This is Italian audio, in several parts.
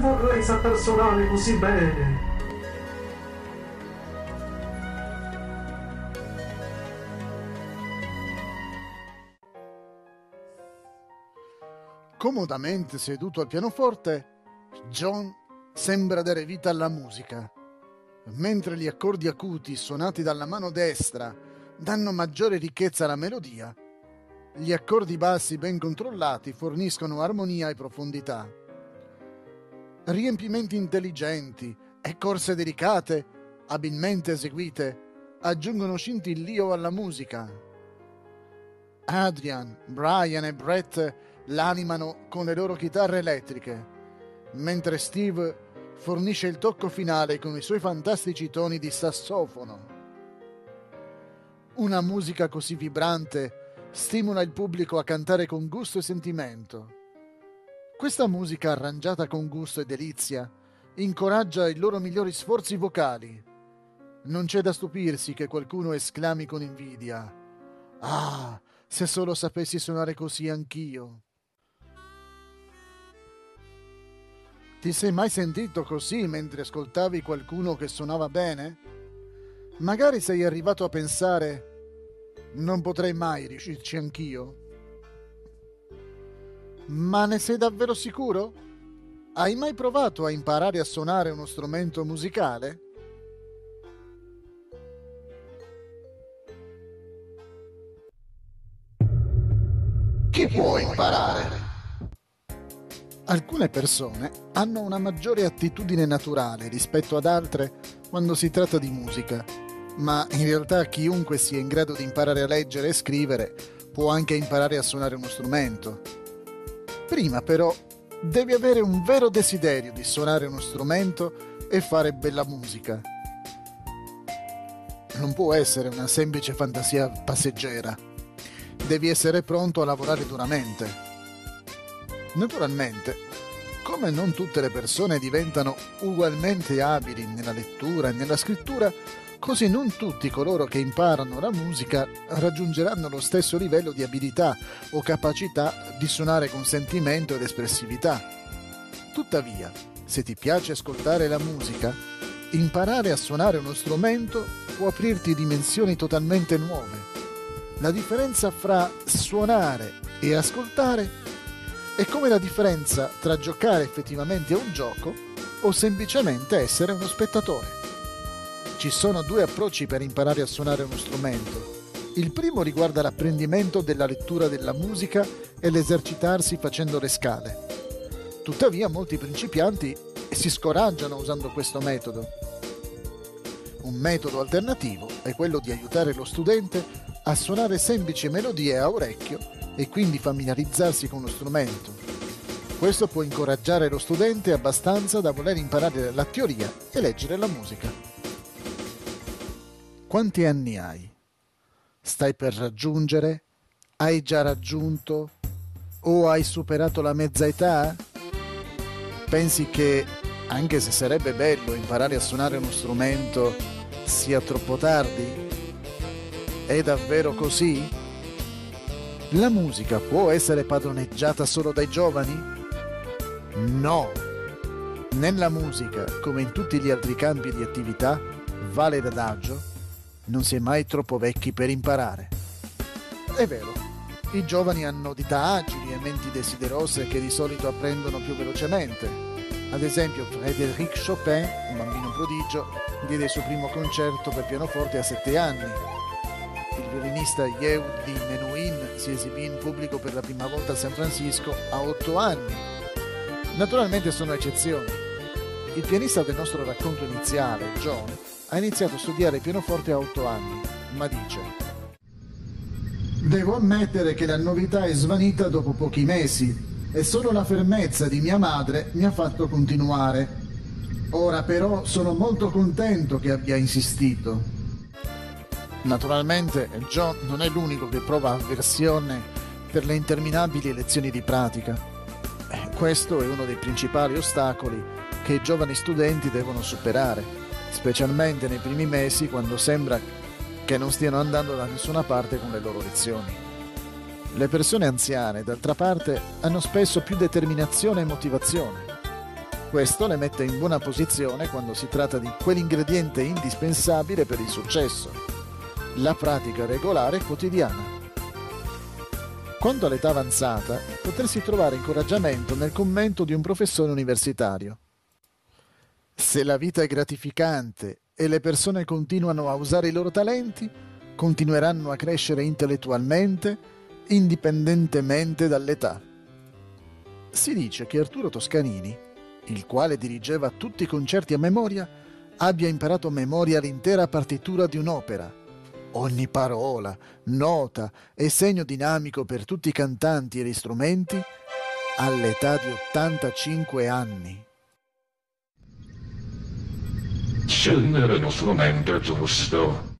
come vorrei saper suonare così bene. Comodamente seduto al pianoforte, John sembra dare vita alla musica, mentre gli accordi acuti suonati dalla mano destra danno maggiore ricchezza alla melodia, gli accordi bassi ben controllati forniscono armonia e profondità. Riempimenti intelligenti e corse delicate, abilmente eseguite, aggiungono scintillio alla musica. Adrian, Brian e Brett l'animano con le loro chitarre elettriche, mentre Steve fornisce il tocco finale con i suoi fantastici toni di sassofono. Una musica così vibrante stimola il pubblico a cantare con gusto e sentimento. Questa musica arrangiata con gusto e delizia incoraggia i loro migliori sforzi vocali. Non c'è da stupirsi che qualcuno esclami con invidia: Ah, se solo sapessi suonare così anch'io. Ti sei mai sentito così mentre ascoltavi qualcuno che suonava bene? Magari sei arrivato a pensare non potrei mai riuscirci anch'io. Ma ne sei davvero sicuro? Hai mai provato a imparare a suonare uno strumento musicale? Chi può imparare? Alcune persone hanno una maggiore attitudine naturale rispetto ad altre quando si tratta di musica, ma in realtà chiunque sia in grado di imparare a leggere e scrivere può anche imparare a suonare uno strumento. Prima però devi avere un vero desiderio di suonare uno strumento e fare bella musica. Non può essere una semplice fantasia passeggera. Devi essere pronto a lavorare duramente. Naturalmente, come non tutte le persone diventano ugualmente abili nella lettura e nella scrittura, così non tutti coloro che imparano la musica raggiungeranno lo stesso livello di abilità o capacità di suonare con sentimento ed espressività. Tuttavia, se ti piace ascoltare la musica, imparare a suonare uno strumento può aprirti dimensioni totalmente nuove. La differenza fra suonare e ascoltare è come la differenza tra giocare effettivamente a un gioco o semplicemente essere uno spettatore. Ci sono due approcci per imparare a suonare uno strumento. Il primo riguarda l'apprendimento della lettura della musica e l'esercitarsi facendo le scale. Tuttavia molti principianti si scoraggiano usando questo metodo. Un metodo alternativo è quello di aiutare lo studente a suonare semplici melodie a orecchio e quindi familiarizzarsi con lo strumento. Questo può incoraggiare lo studente abbastanza da voler imparare la teoria e leggere la musica. Quanti anni hai? Stai per raggiungere? Hai già raggiunto? O hai superato la mezza età? Pensi che, anche se sarebbe bello imparare a suonare uno strumento, sia troppo tardi? È davvero così? La musica può essere padroneggiata solo dai giovani? No! Nella musica, come in tutti gli altri campi di attività, vale l'adagio, non si è mai troppo vecchi per imparare. È vero, i giovani hanno dita agili e menti desiderose che di solito apprendono più velocemente. Ad esempio, Frédéric Chopin, un bambino prodigio, diede il suo primo concerto per pianoforte a sette anni il violinista Yehudi Menuhin si esibì in pubblico per la prima volta a San Francisco a otto anni. Naturalmente sono eccezioni. Il pianista del nostro racconto iniziale, John, ha iniziato a studiare pianoforte a otto anni, ma dice Devo ammettere che la novità è svanita dopo pochi mesi e solo la fermezza di mia madre mi ha fatto continuare. Ora però sono molto contento che abbia insistito. Naturalmente John non è l'unico che prova avversione per le interminabili lezioni di pratica. Questo è uno dei principali ostacoli che i giovani studenti devono superare, specialmente nei primi mesi quando sembra che non stiano andando da nessuna parte con le loro lezioni. Le persone anziane, d'altra parte, hanno spesso più determinazione e motivazione. Questo le mette in buona posizione quando si tratta di quell'ingrediente indispensabile per il successo, la pratica regolare quotidiana. Quando all'età avanzata potresti trovare incoraggiamento nel commento di un professore universitario. Se la vita è gratificante e le persone continuano a usare i loro talenti, continueranno a crescere intellettualmente indipendentemente dall'età. Si dice che Arturo Toscanini, il quale dirigeva tutti i concerti a memoria, abbia imparato a memoria l'intera partitura di un'opera. Ogni parola, nota e segno dinamico per tutti i cantanti e gli strumenti all'età di 85 anni. Scegliere lo strumento giusto.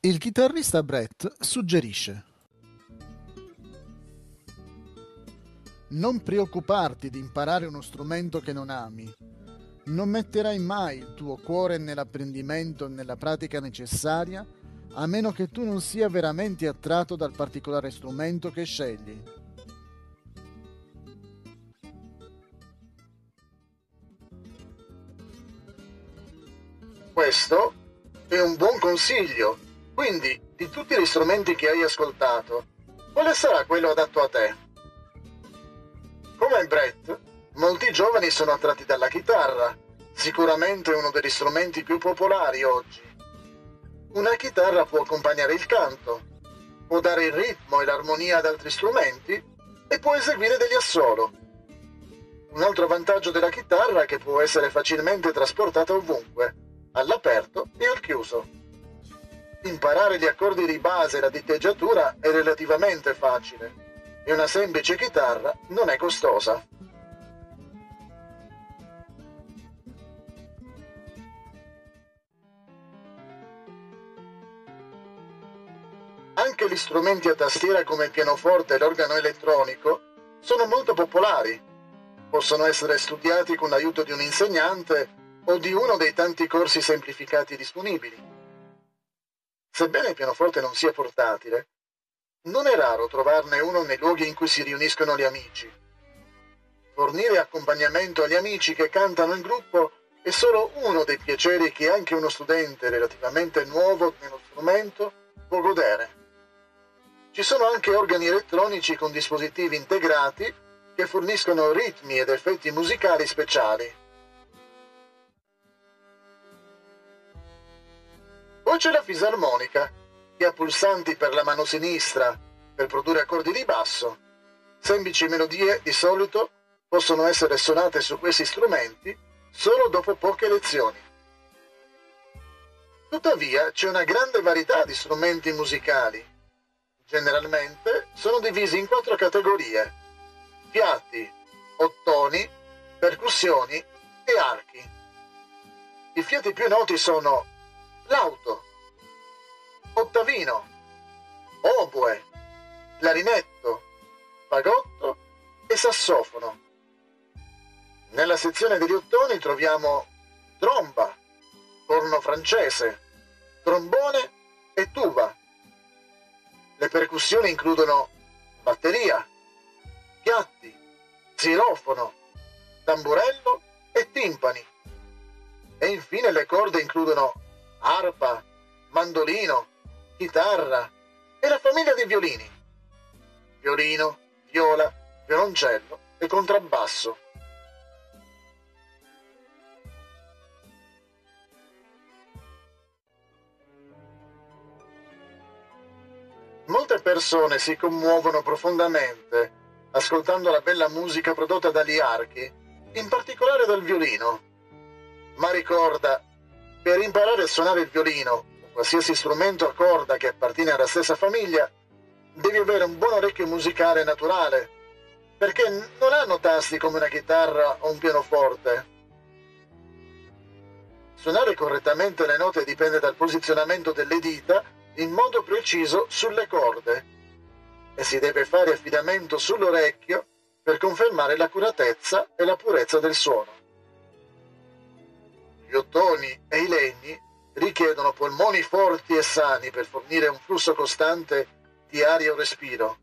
Il chitarrista Brett suggerisce Non preoccuparti di imparare uno strumento che non ami. Non metterai mai il tuo cuore nell'apprendimento e nella pratica necessaria a meno che tu non sia veramente attratto dal particolare strumento che scegli. Consiglio. Quindi, di tutti gli strumenti che hai ascoltato, quale sarà quello adatto a te? Come Brett, molti giovani sono attratti dalla chitarra, sicuramente uno degli strumenti più popolari oggi. Una chitarra può accompagnare il canto, può dare il ritmo e l'armonia ad altri strumenti e può eseguire degli assolo. Un altro vantaggio della chitarra è che può essere facilmente trasportata ovunque, all'aperto e al chiuso. Imparare gli accordi di base e la diteggiatura è relativamente facile e una semplice chitarra non è costosa. Anche gli strumenti a tastiera come il pianoforte e l'organo elettronico sono molto popolari. Possono essere studiati con l'aiuto di un insegnante o di uno dei tanti corsi semplificati disponibili. Sebbene il pianoforte non sia portatile, non è raro trovarne uno nei luoghi in cui si riuniscono gli amici. Fornire accompagnamento agli amici che cantano in gruppo è solo uno dei piaceri che anche uno studente relativamente nuovo nello strumento può godere. Ci sono anche organi elettronici con dispositivi integrati che forniscono ritmi ed effetti musicali speciali. Poi c'è la fisarmonica, che ha pulsanti per la mano sinistra per produrre accordi di basso. Semplici melodie di solito possono essere suonate su questi strumenti solo dopo poche lezioni. Tuttavia c'è una grande varietà di strumenti musicali. Generalmente sono divisi in quattro categorie. Piatti, ottoni, percussioni e archi. I fiati più noti sono l'auto, ottavino, oboe, clarinetto, fagotto e sassofono. Nella sezione degli ottoni troviamo tromba, corno francese, trombone e tuba. Le percussioni includono batteria, piatti, xilofono, tamburello e timpani. E infine le corde includono arpa, mandolino, chitarra e la famiglia dei violini. Violino, viola, violoncello e contrabbasso. Molte persone si commuovono profondamente ascoltando la bella musica prodotta dagli archi, in particolare dal violino. Ma ricorda, per imparare a suonare il violino qualsiasi strumento a corda che appartiene alla stessa famiglia, devi avere un buon orecchio musicale naturale, perché non hanno tasti come una chitarra o un pianoforte. Suonare correttamente le note dipende dal posizionamento delle dita in modo preciso sulle corde e si deve fare affidamento sull'orecchio per confermare l'accuratezza e la purezza del suono. Gli ottoni e i legni richiedono polmoni forti e sani per fornire un flusso costante di aria o respiro.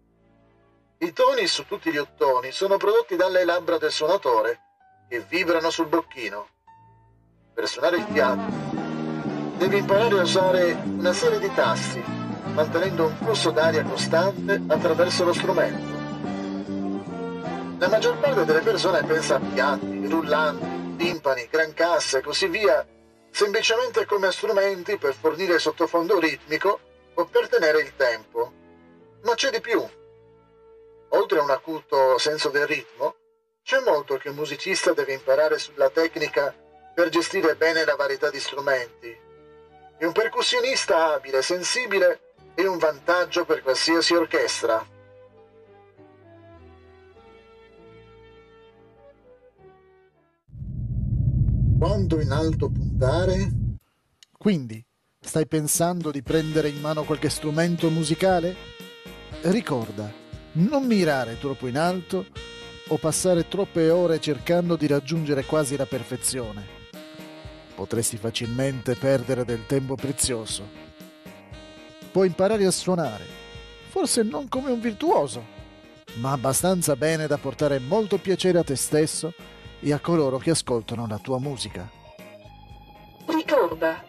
I toni su tutti gli ottoni sono prodotti dalle labbra del suonatore che vibrano sul bocchino. Per suonare il piano devi imparare a usare una serie di tasti, mantenendo un flusso d'aria costante attraverso lo strumento. La maggior parte delle persone pensa a piatti, rullanti, timpani, gran casse e così via, semplicemente come strumenti per fornire sottofondo ritmico o per tenere il tempo. Ma c'è di più. Oltre a un acuto senso del ritmo, c'è molto che un musicista deve imparare sulla tecnica per gestire bene la varietà di strumenti. E un percussionista abile e sensibile è un vantaggio per qualsiasi orchestra. Quando in alto puntare? Quindi, stai pensando di prendere in mano qualche strumento musicale? Ricorda, non mirare troppo in alto o passare troppe ore cercando di raggiungere quasi la perfezione. Potresti facilmente perdere del tempo prezioso. Puoi imparare a suonare, forse non come un virtuoso, ma abbastanza bene da portare molto piacere a te stesso e a coloro che ascoltano la tua musica. Ricorda,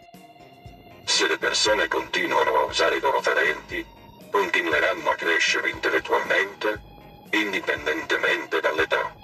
Se le persone continuano a usare i loro talenti, continueranno a crescere intellettualmente, indipendentemente dall'età.